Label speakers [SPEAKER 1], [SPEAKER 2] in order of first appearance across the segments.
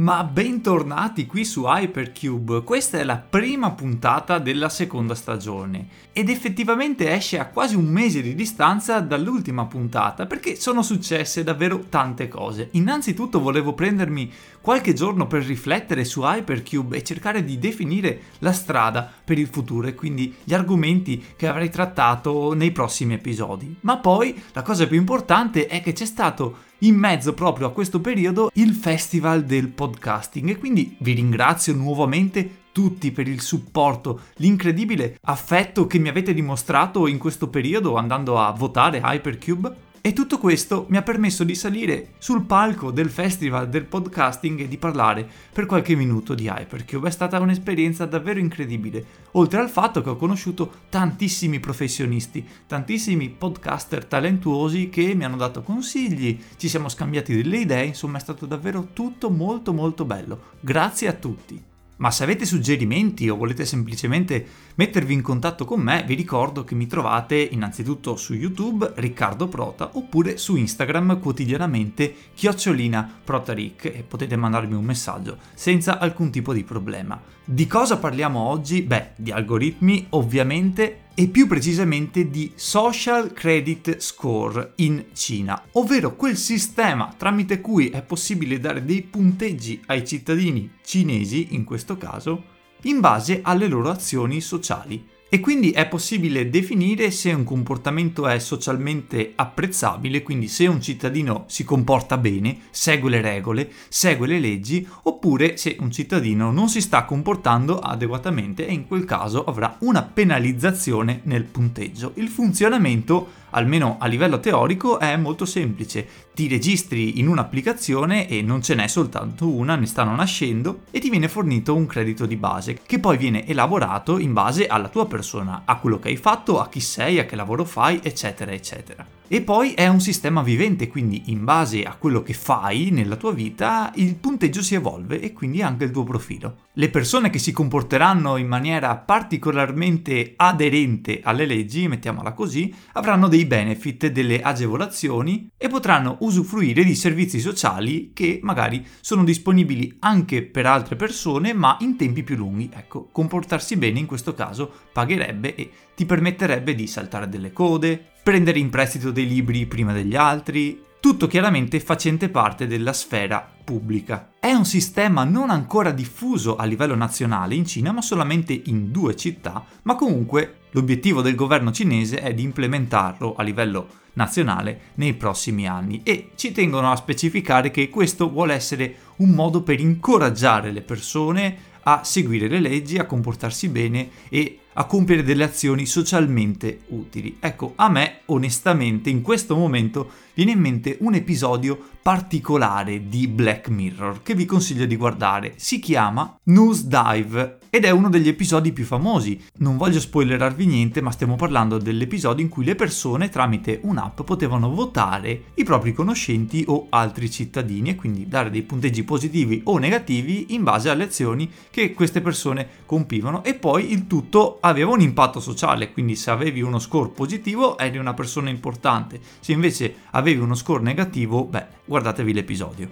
[SPEAKER 1] Ma bentornati qui su Hypercube, questa è la prima puntata della seconda stagione ed effettivamente esce a quasi un mese di distanza dall'ultima puntata perché sono successe davvero tante cose. Innanzitutto volevo prendermi qualche giorno per riflettere su Hypercube e cercare di definire la strada per il futuro e quindi gli argomenti che avrei trattato nei prossimi episodi. Ma poi la cosa più importante è che c'è stato in mezzo proprio a questo periodo il festival del podcasting e quindi vi ringrazio nuovamente tutti per il supporto, l'incredibile affetto che mi avete dimostrato in questo periodo andando a votare Hypercube e tutto questo mi ha permesso di salire sul palco del festival del podcasting e di parlare per qualche minuto di Hypercube. È stata un'esperienza davvero incredibile, oltre al fatto che ho conosciuto tantissimi professionisti, tantissimi podcaster talentuosi che mi hanno dato consigli, ci siamo scambiati delle idee, insomma è stato davvero tutto molto molto bello. Grazie a tutti. Ma se avete suggerimenti o volete semplicemente mettervi in contatto con me, vi ricordo che mi trovate innanzitutto su YouTube Riccardo Prota oppure su Instagram quotidianamente chiocciolina protaric e potete mandarmi un messaggio senza alcun tipo di problema. Di cosa parliamo oggi? Beh, di algoritmi ovviamente e più precisamente di Social Credit Score in Cina, ovvero quel sistema tramite cui è possibile dare dei punteggi ai cittadini cinesi, in questo caso, in base alle loro azioni sociali. E quindi è possibile definire se un comportamento è socialmente apprezzabile, quindi se un cittadino si comporta bene, segue le regole, segue le leggi, oppure se un cittadino non si sta comportando adeguatamente e in quel caso avrà una penalizzazione nel punteggio. Il funzionamento almeno a livello teorico, è molto semplice. Ti registri in un'applicazione e non ce n'è soltanto una, ne stanno nascendo, e ti viene fornito un credito di base, che poi viene elaborato in base alla tua persona, a quello che hai fatto, a chi sei, a che lavoro fai, eccetera, eccetera. E poi è un sistema vivente, quindi in base a quello che fai nella tua vita il punteggio si evolve e quindi anche il tuo profilo. Le persone che si comporteranno in maniera particolarmente aderente alle leggi, mettiamola così, avranno dei benefit, delle agevolazioni e potranno usufruire di servizi sociali che magari sono disponibili anche per altre persone ma in tempi più lunghi. Ecco, comportarsi bene in questo caso pagherebbe e ti permetterebbe di saltare delle code, prendere in prestito dei libri prima degli altri, tutto chiaramente facente parte della sfera pubblica. È un sistema non ancora diffuso a livello nazionale in Cina, ma solamente in due città, ma comunque l'obiettivo del governo cinese è di implementarlo a livello nazionale nei prossimi anni e ci tengono a specificare che questo vuole essere un modo per incoraggiare le persone a seguire le leggi, a comportarsi bene e a compiere delle azioni socialmente utili. Ecco, a me onestamente in questo momento viene in mente un episodio particolare di Black Mirror che vi consiglio di guardare. Si chiama News Dive ed è uno degli episodi più famosi. Non voglio spoilerarvi niente, ma stiamo parlando dell'episodio in cui le persone tramite un'app potevano votare i propri conoscenti o altri cittadini e quindi dare dei punteggi positivi o negativi in base alle azioni che queste persone compivano e poi il tutto aveva un impatto sociale, quindi se avevi uno score positivo eri una persona importante, se invece avevi uno score negativo, beh, guardatevi l'episodio.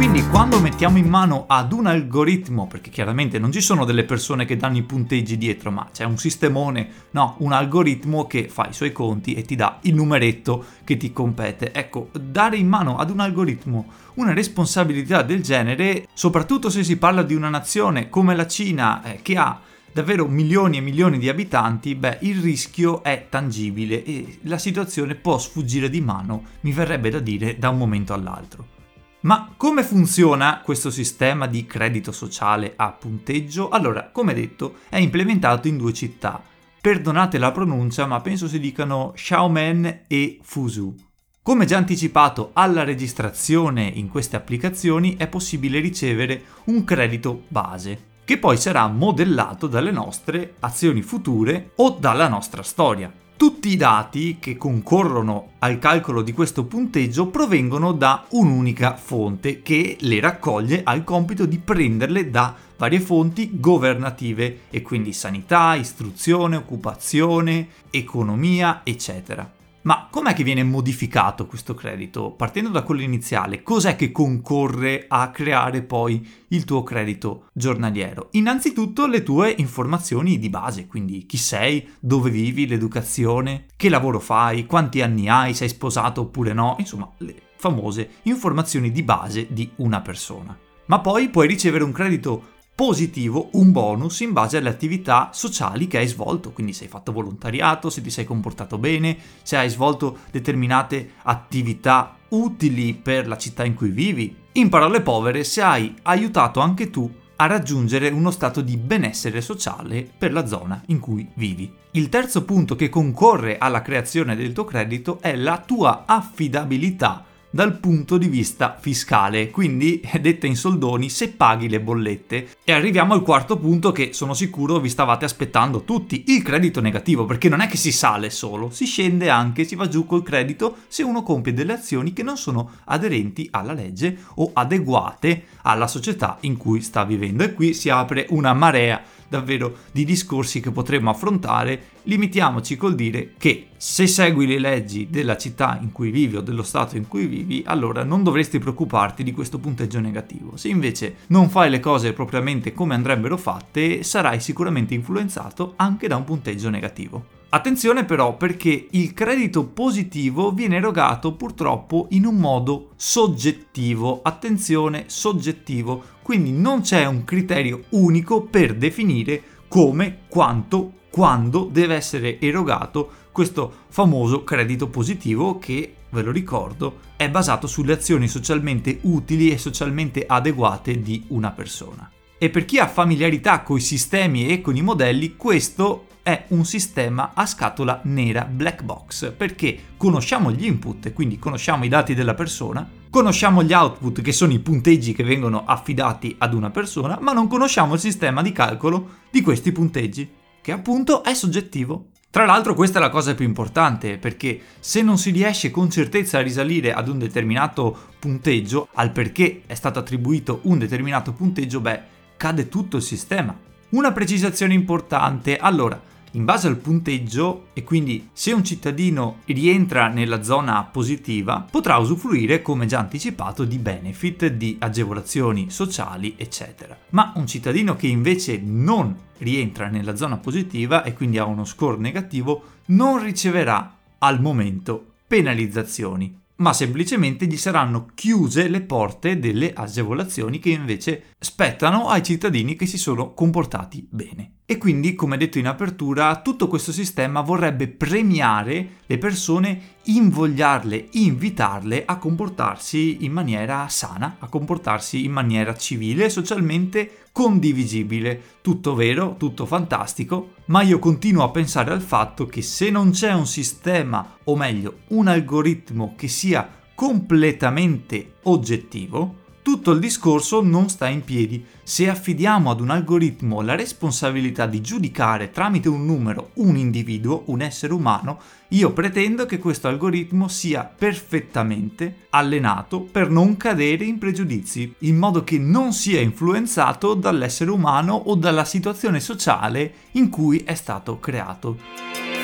[SPEAKER 1] Quindi quando mettiamo in mano ad un algoritmo, perché chiaramente non ci sono delle persone che danno i punteggi dietro, ma c'è un sistemone, no, un algoritmo che fa i suoi conti e ti dà il numeretto che ti compete. Ecco, dare in mano ad un algoritmo una responsabilità del genere, soprattutto se si parla di una nazione come la Cina eh, che ha davvero milioni e milioni di abitanti, beh, il rischio è tangibile e la situazione può sfuggire di mano, mi verrebbe da dire, da un momento all'altro. Ma come funziona questo sistema di credito sociale a punteggio? Allora, come detto, è implementato in due città. Perdonate la pronuncia, ma penso si dicano Xiaomen e Fuzhou. Come già anticipato alla registrazione in queste applicazioni è possibile ricevere un credito base, che poi sarà modellato dalle nostre azioni future o dalla nostra storia. Tutti i dati che concorrono al calcolo di questo punteggio provengono da un'unica fonte che le raccoglie al compito di prenderle da varie fonti governative e quindi sanità, istruzione, occupazione, economia, eccetera. Ma com'è che viene modificato questo credito? Partendo da quello iniziale, cos'è che concorre a creare poi il tuo credito giornaliero? Innanzitutto le tue informazioni di base, quindi chi sei, dove vivi, l'educazione, che lavoro fai, quanti anni hai, sei sposato oppure no, insomma le famose informazioni di base di una persona. Ma poi puoi ricevere un credito positivo un bonus in base alle attività sociali che hai svolto, quindi se hai fatto volontariato, se ti sei comportato bene, se hai svolto determinate attività utili per la città in cui vivi. In parole povere, se hai aiutato anche tu a raggiungere uno stato di benessere sociale per la zona in cui vivi. Il terzo punto che concorre alla creazione del tuo credito è la tua affidabilità dal punto di vista fiscale, quindi detta in soldoni se paghi le bollette. E arriviamo al quarto punto che sono sicuro vi stavate aspettando tutti, il credito negativo, perché non è che si sale solo, si scende anche, si va giù col credito se uno compie delle azioni che non sono aderenti alla legge o adeguate alla società in cui sta vivendo. E qui si apre una marea davvero di discorsi che potremmo affrontare, limitiamoci col dire che se segui le leggi della città in cui vivi o dello stato in cui vivi, allora non dovresti preoccuparti di questo punteggio negativo. Se invece non fai le cose propriamente come andrebbero fatte, sarai sicuramente influenzato anche da un punteggio negativo. Attenzione però perché il credito positivo viene erogato purtroppo in un modo soggettivo, attenzione soggettivo, quindi non c'è un criterio unico per definire come, quanto, quando deve essere erogato questo famoso credito positivo che, ve lo ricordo, è basato sulle azioni socialmente utili e socialmente adeguate di una persona. E per chi ha familiarità con i sistemi e con i modelli, questo è un sistema a scatola nera black box perché conosciamo gli input, quindi conosciamo i dati della persona, conosciamo gli output che sono i punteggi che vengono affidati ad una persona, ma non conosciamo il sistema di calcolo di questi punteggi, che appunto è soggettivo. Tra l'altro questa è la cosa più importante perché se non si riesce con certezza a risalire ad un determinato punteggio, al perché è stato attribuito un determinato punteggio, beh, cade tutto il sistema. Una precisazione importante, allora, in base al punteggio e quindi se un cittadino rientra nella zona positiva potrà usufruire come già anticipato di benefit, di agevolazioni sociali eccetera. Ma un cittadino che invece non rientra nella zona positiva e quindi ha uno score negativo non riceverà al momento penalizzazioni ma semplicemente gli saranno chiuse le porte delle agevolazioni che invece spettano ai cittadini che si sono comportati bene. E quindi, come detto in apertura, tutto questo sistema vorrebbe premiare le persone, invogliarle, invitarle a comportarsi in maniera sana, a comportarsi in maniera civile e socialmente condivisibile. Tutto vero, tutto fantastico, ma io continuo a pensare al fatto che se non c'è un sistema, o meglio, un algoritmo che sia completamente oggettivo, tutto il discorso non sta in piedi. Se affidiamo ad un algoritmo la responsabilità di giudicare tramite un numero un individuo, un essere umano, io pretendo che questo algoritmo sia perfettamente allenato per non cadere in pregiudizi, in modo che non sia influenzato dall'essere umano o dalla situazione sociale in cui è stato creato.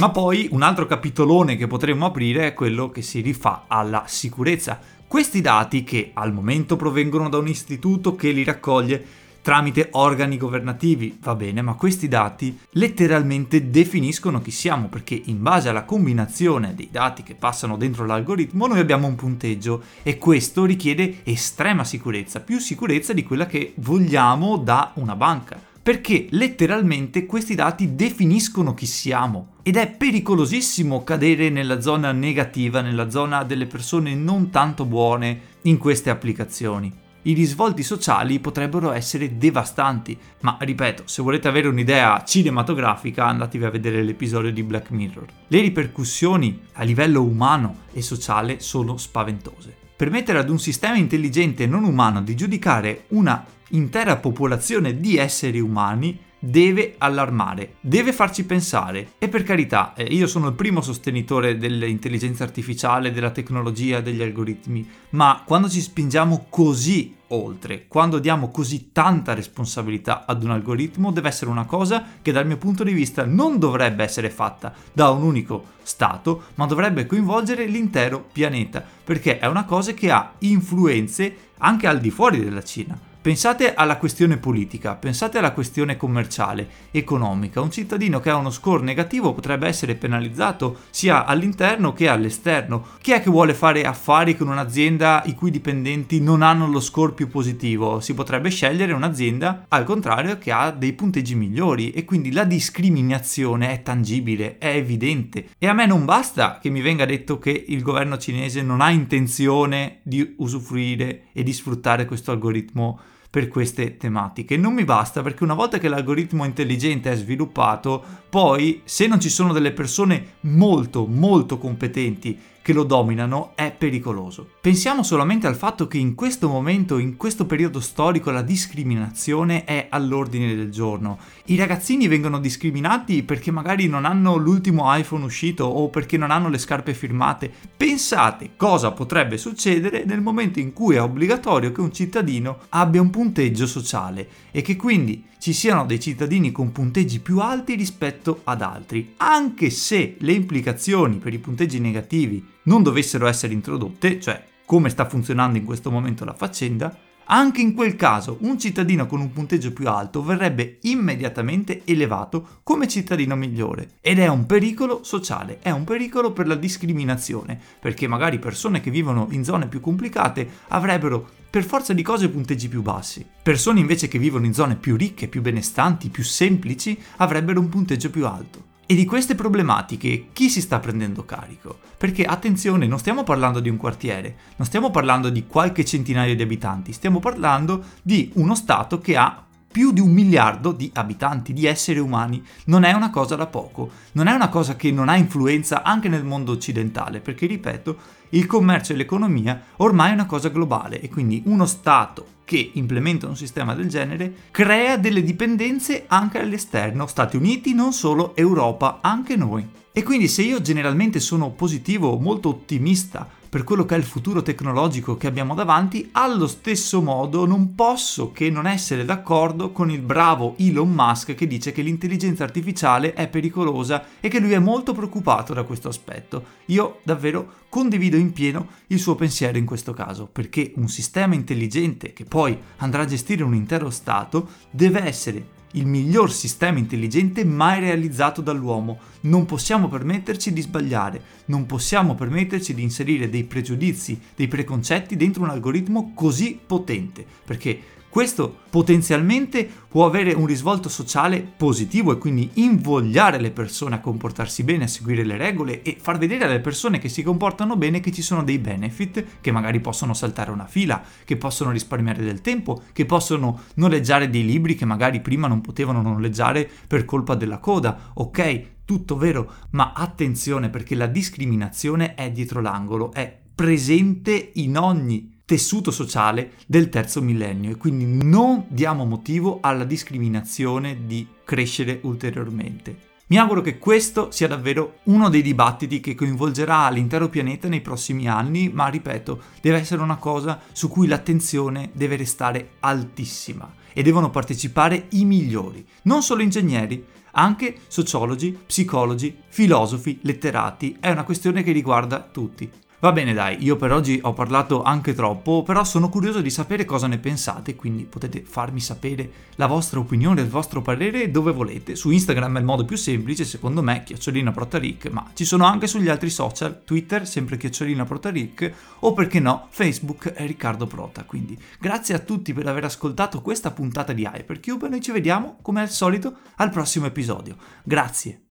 [SPEAKER 1] Ma poi un altro capitolone che potremmo aprire è quello che si rifà alla sicurezza. Questi dati che al momento provengono da un istituto che li raccoglie tramite organi governativi, va bene, ma questi dati letteralmente definiscono chi siamo, perché in base alla combinazione dei dati che passano dentro l'algoritmo noi abbiamo un punteggio e questo richiede estrema sicurezza, più sicurezza di quella che vogliamo da una banca perché letteralmente questi dati definiscono chi siamo ed è pericolosissimo cadere nella zona negativa, nella zona delle persone non tanto buone in queste applicazioni. I risvolti sociali potrebbero essere devastanti, ma ripeto, se volete avere un'idea cinematografica andatevi a vedere l'episodio di Black Mirror. Le ripercussioni a livello umano e sociale sono spaventose. Permettere ad un sistema intelligente non umano di giudicare una intera popolazione di esseri umani deve allarmare, deve farci pensare. E per carità, eh, io sono il primo sostenitore dell'intelligenza artificiale, della tecnologia, degli algoritmi, ma quando ci spingiamo così oltre, quando diamo così tanta responsabilità ad un algoritmo, deve essere una cosa che dal mio punto di vista non dovrebbe essere fatta da un unico Stato, ma dovrebbe coinvolgere l'intero pianeta, perché è una cosa che ha influenze anche al di fuori della Cina. Pensate alla questione politica, pensate alla questione commerciale, economica. Un cittadino che ha uno score negativo potrebbe essere penalizzato sia all'interno che all'esterno. Chi è che vuole fare affari con un'azienda i cui dipendenti non hanno lo score più positivo? Si potrebbe scegliere un'azienda al contrario che ha dei punteggi migliori e quindi la discriminazione è tangibile, è evidente. E a me non basta che mi venga detto che il governo cinese non ha intenzione di usufruire e di sfruttare questo algoritmo per queste tematiche. Non mi basta perché una volta che l'algoritmo intelligente è sviluppato, poi se non ci sono delle persone molto molto competenti che lo dominano è pericoloso. Pensiamo solamente al fatto che in questo momento, in questo periodo storico, la discriminazione è all'ordine del giorno. I ragazzini vengono discriminati perché magari non hanno l'ultimo iPhone uscito o perché non hanno le scarpe firmate. Pensate cosa potrebbe succedere nel momento in cui è obbligatorio che un cittadino abbia un punteggio sociale e che quindi ci siano dei cittadini con punteggi più alti rispetto ad altri, anche se le implicazioni per i punteggi negativi non dovessero essere introdotte, cioè come sta funzionando in questo momento la faccenda, anche in quel caso un cittadino con un punteggio più alto verrebbe immediatamente elevato come cittadino migliore ed è un pericolo sociale, è un pericolo per la discriminazione, perché magari persone che vivono in zone più complicate avrebbero per forza di cose punteggi più bassi. Persone invece che vivono in zone più ricche, più benestanti, più semplici, avrebbero un punteggio più alto. E di queste problematiche chi si sta prendendo carico? Perché attenzione, non stiamo parlando di un quartiere, non stiamo parlando di qualche centinaio di abitanti, stiamo parlando di uno Stato che ha più di un miliardo di abitanti, di esseri umani. Non è una cosa da poco, non è una cosa che non ha influenza anche nel mondo occidentale, perché ripeto, il commercio e l'economia ormai è una cosa globale e quindi uno Stato che implementa un sistema del genere crea delle dipendenze anche all'esterno, Stati Uniti, non solo Europa, anche noi. E quindi se io generalmente sono positivo, molto ottimista per quello che è il futuro tecnologico che abbiamo davanti, allo stesso modo non posso che non essere d'accordo con il bravo Elon Musk che dice che l'intelligenza artificiale è pericolosa e che lui è molto preoccupato da questo aspetto. Io davvero condivido in pieno il suo pensiero in questo caso, perché un sistema intelligente che poi andrà a gestire un intero Stato deve essere il miglior sistema intelligente mai realizzato dall'uomo. Non possiamo permetterci di sbagliare, non possiamo permetterci di inserire dei pregiudizi, dei preconcetti dentro un algoritmo così potente, perché questo potenzialmente può avere un risvolto sociale positivo e quindi invogliare le persone a comportarsi bene, a seguire le regole e far vedere alle persone che si comportano bene che ci sono dei benefit, che magari possono saltare una fila, che possono risparmiare del tempo, che possono noleggiare dei libri che magari prima non potevano noleggiare per colpa della coda. Ok, tutto vero, ma attenzione perché la discriminazione è dietro l'angolo, è presente in ogni tessuto sociale del terzo millennio e quindi non diamo motivo alla discriminazione di crescere ulteriormente. Mi auguro che questo sia davvero uno dei dibattiti che coinvolgerà l'intero pianeta nei prossimi anni, ma ripeto, deve essere una cosa su cui l'attenzione deve restare altissima e devono partecipare i migliori, non solo ingegneri, anche sociologi, psicologi, filosofi, letterati, è una questione che riguarda tutti. Va bene dai, io per oggi ho parlato anche troppo, però sono curioso di sapere cosa ne pensate, quindi potete farmi sapere la vostra opinione, il vostro parere dove volete. Su Instagram è il modo più semplice, secondo me, chiocciolina protaric, ma ci sono anche sugli altri social, Twitter sempre chiocciolina protaric o perché no, Facebook è Riccardo Prota. Quindi grazie a tutti per aver ascoltato questa puntata di Hypercube e noi ci vediamo come al solito al prossimo episodio. Grazie.